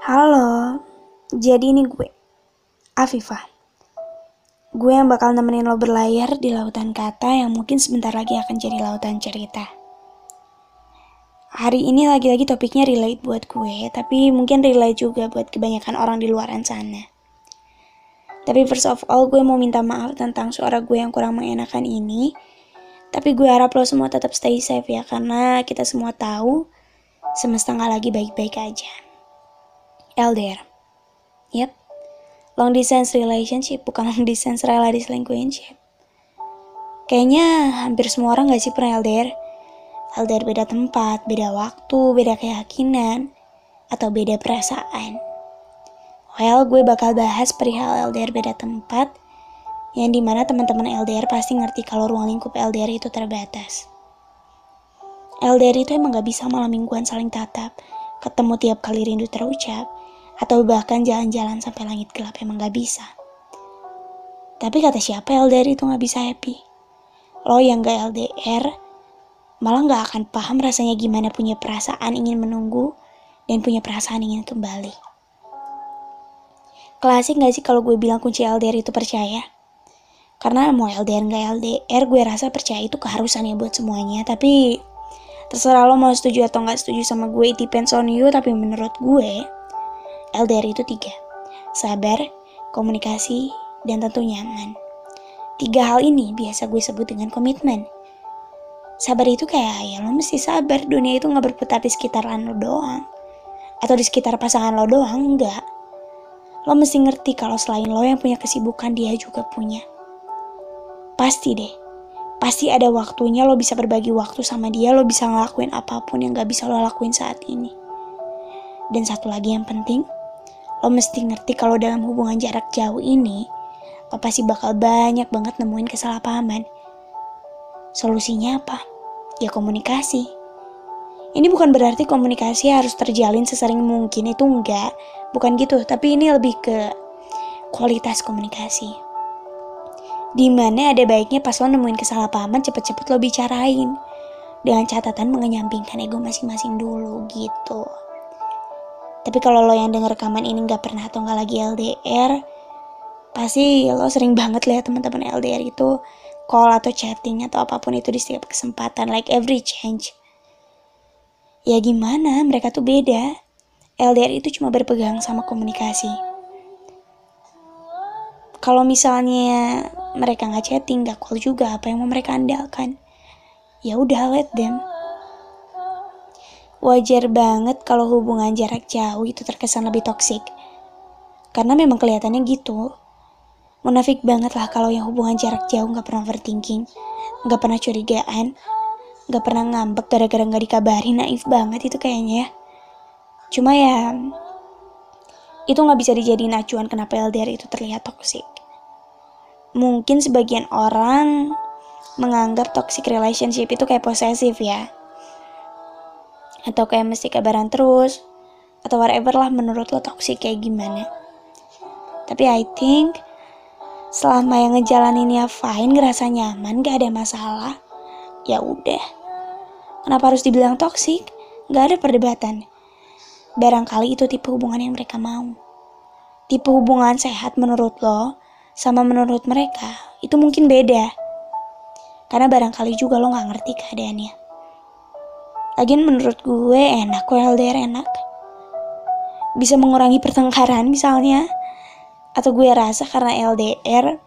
Halo, jadi ini gue, Afifah. Gue yang bakal nemenin lo berlayar di lautan kata yang mungkin sebentar lagi akan jadi lautan cerita. Hari ini lagi-lagi topiknya relate buat gue, tapi mungkin relate juga buat kebanyakan orang di luaran sana. Tapi first of all, gue mau minta maaf tentang suara gue yang kurang mengenakan ini. Tapi gue harap lo semua tetap stay safe ya, karena kita semua tahu semesta nggak lagi baik-baik aja. LDR. Yep, long distance relationship bukan long distance rela diselingkuhin ship. Kayaknya hampir semua orang gak sih pernah LDR? LDR beda tempat, beda waktu, beda keyakinan, atau beda perasaan. Well, gue bakal bahas perihal LDR beda tempat, yang di mana teman-teman LDR pasti ngerti kalau ruang lingkup LDR itu terbatas. LDR itu emang gak bisa malam mingguan saling tatap, ketemu tiap kali rindu terucap, atau bahkan jalan-jalan sampai langit gelap emang gak bisa. Tapi kata siapa LDR itu gak bisa happy? Lo yang gak LDR, malah gak akan paham rasanya gimana punya perasaan ingin menunggu dan punya perasaan ingin kembali. Klasik gak sih kalau gue bilang kunci LDR itu percaya? Karena mau LDR nggak LDR, gue rasa percaya itu keharusan ya buat semuanya. Tapi terserah lo mau setuju atau nggak setuju sama gue, it depends on you. Tapi menurut gue, LDR itu tiga. Sabar, komunikasi, dan tentu nyaman. Tiga hal ini biasa gue sebut dengan komitmen. Sabar itu kayak ya lo mesti sabar, dunia itu nggak berputar di sekitaran lo doang. Atau di sekitar pasangan lo doang, enggak. Lo mesti ngerti kalau selain lo yang punya kesibukan, dia juga punya. Pasti deh, pasti ada waktunya lo bisa berbagi waktu sama dia, lo bisa ngelakuin apa pun yang gak bisa lo lakuin saat ini. Dan satu lagi yang penting, lo mesti ngerti kalau dalam hubungan jarak jauh ini, lo pasti bakal banyak banget nemuin kesalahpahaman. Solusinya apa? Ya komunikasi. Ini bukan berarti komunikasi harus terjalin sesering mungkin, itu enggak. Bukan gitu, tapi ini lebih ke kualitas komunikasi Di mana ada baiknya pas lo nemuin kesalahpahaman cepet-cepet lo bicarain. Dengan catatan mengenyampingkan ego masing-masing dulu gitu. Tapi kalau lo yang denger rekaman ini gak pernah atau gak lagi LDR, pasti lo sering banget lihat teman-teman LDR itu call atau chatting atau apa pun itu di setiap kesempatan, like every change. Ya gimana, mereka tuh beda. LDR itu cuma berpegang sama komunikasi. Kalau misalnya mereka nggak chatting, nggak call juga, apa yang mau mereka andalkan? Ya udah, let them. Wajar banget kalau hubungan jarak jauh itu terkesan lebih toksik. Karena memang kelihatannya gitu. Munafik banget lah kalau yang hubungan jarak jauh nggak pernah overthinking, nggak pernah curigaan, nggak pernah ngambek gara-gara nggak dikabarin, naif banget itu kayaknya ya. Cuma ya, itu nggak bisa dijadiin acuan kenapa LDR itu terlihat toksik mungkin sebagian orang menganggap toxic relationship itu kayak posesif ya. Atau kayak mesti kabaran terus. Atau whatever lah menurut lo toxic kayak gimana. Tapi I think selama yang ngejalaninnya fine, ngerasa nyaman, gak ada masalah, ya udah. Kenapa harus dibilang toxic? Gak ada perdebatan. Barangkali itu tipe hubungan yang mereka mau. Tipe hubungan sehat menurut lo sama menurut mereka itu mungkin beda. Karena barangkali juga lo gak ngerti keadaannya. Lagian menurut gue enak kok LDR enak. Bisa mengurangi pertengkaran misalnya. Atau gue rasa karena LDR,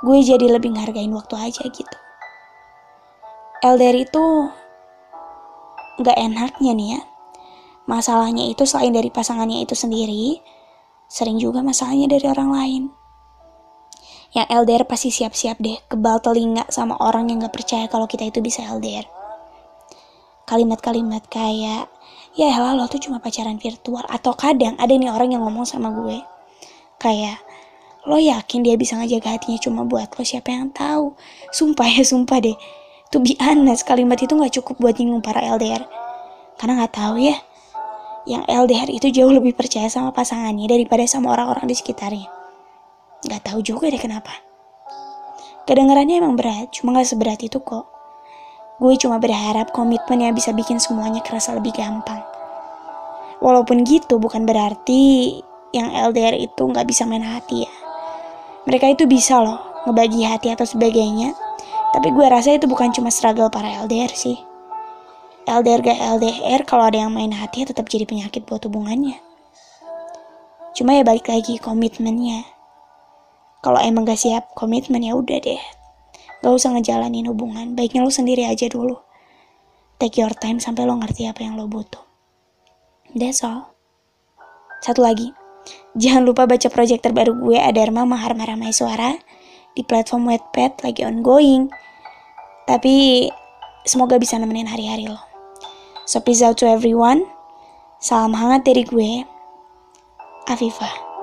gue jadi lebih ngehargain waktu aja gitu. LDR itu gak enaknya nih ya. Masalahnya itu selain dari pasangannya itu sendiri, sering juga masalahnya dari orang lain. Yang LDR pasti siap-siap deh kebal telinga sama orang yang gak percaya kalau kita itu bisa LDR. Kalimat-kalimat kayak, ya elah lo tuh cuma pacaran virtual. Atau kadang ada nih orang yang ngomong sama gue. Kayak, lo yakin dia bisa ngejaga hatinya cuma buat lo siapa yang tahu. Sumpah ya, sumpah deh. Tuh be kalimat itu gak cukup buat nyinggung para LDR. Karena gak tahu ya, yang LDR itu jauh lebih percaya sama pasangannya daripada sama orang-orang di sekitarnya. Gak tahu juga deh kenapa. Kedengarannya emang berat, cuma gak seberat itu kok. Gue cuma berharap komitmen yang bisa bikin semuanya kerasa lebih gampang. Walaupun gitu bukan berarti yang LDR itu nggak bisa main hati ya. Mereka itu bisa loh ngebagi hati atau sebagainya. Tapi gue rasa itu bukan cuma struggle para LDR sih. LDR gak LDR kalau ada yang main hati ya tetap jadi penyakit buat hubungannya. Cuma ya balik lagi komitmennya. Kalau emang gak siap komitmen ya udah deh. Gak usah ngejalanin hubungan. Baiknya lo sendiri aja dulu. Take your time sampai lo ngerti apa yang lo butuh. That's all. Satu lagi. Jangan lupa baca project terbaru gue Mahar Maramai Suara di platform Wattpad lagi ongoing. Tapi semoga bisa nemenin hari-hari lo. So peace out to everyone. Salam hangat dari gue, Afifah.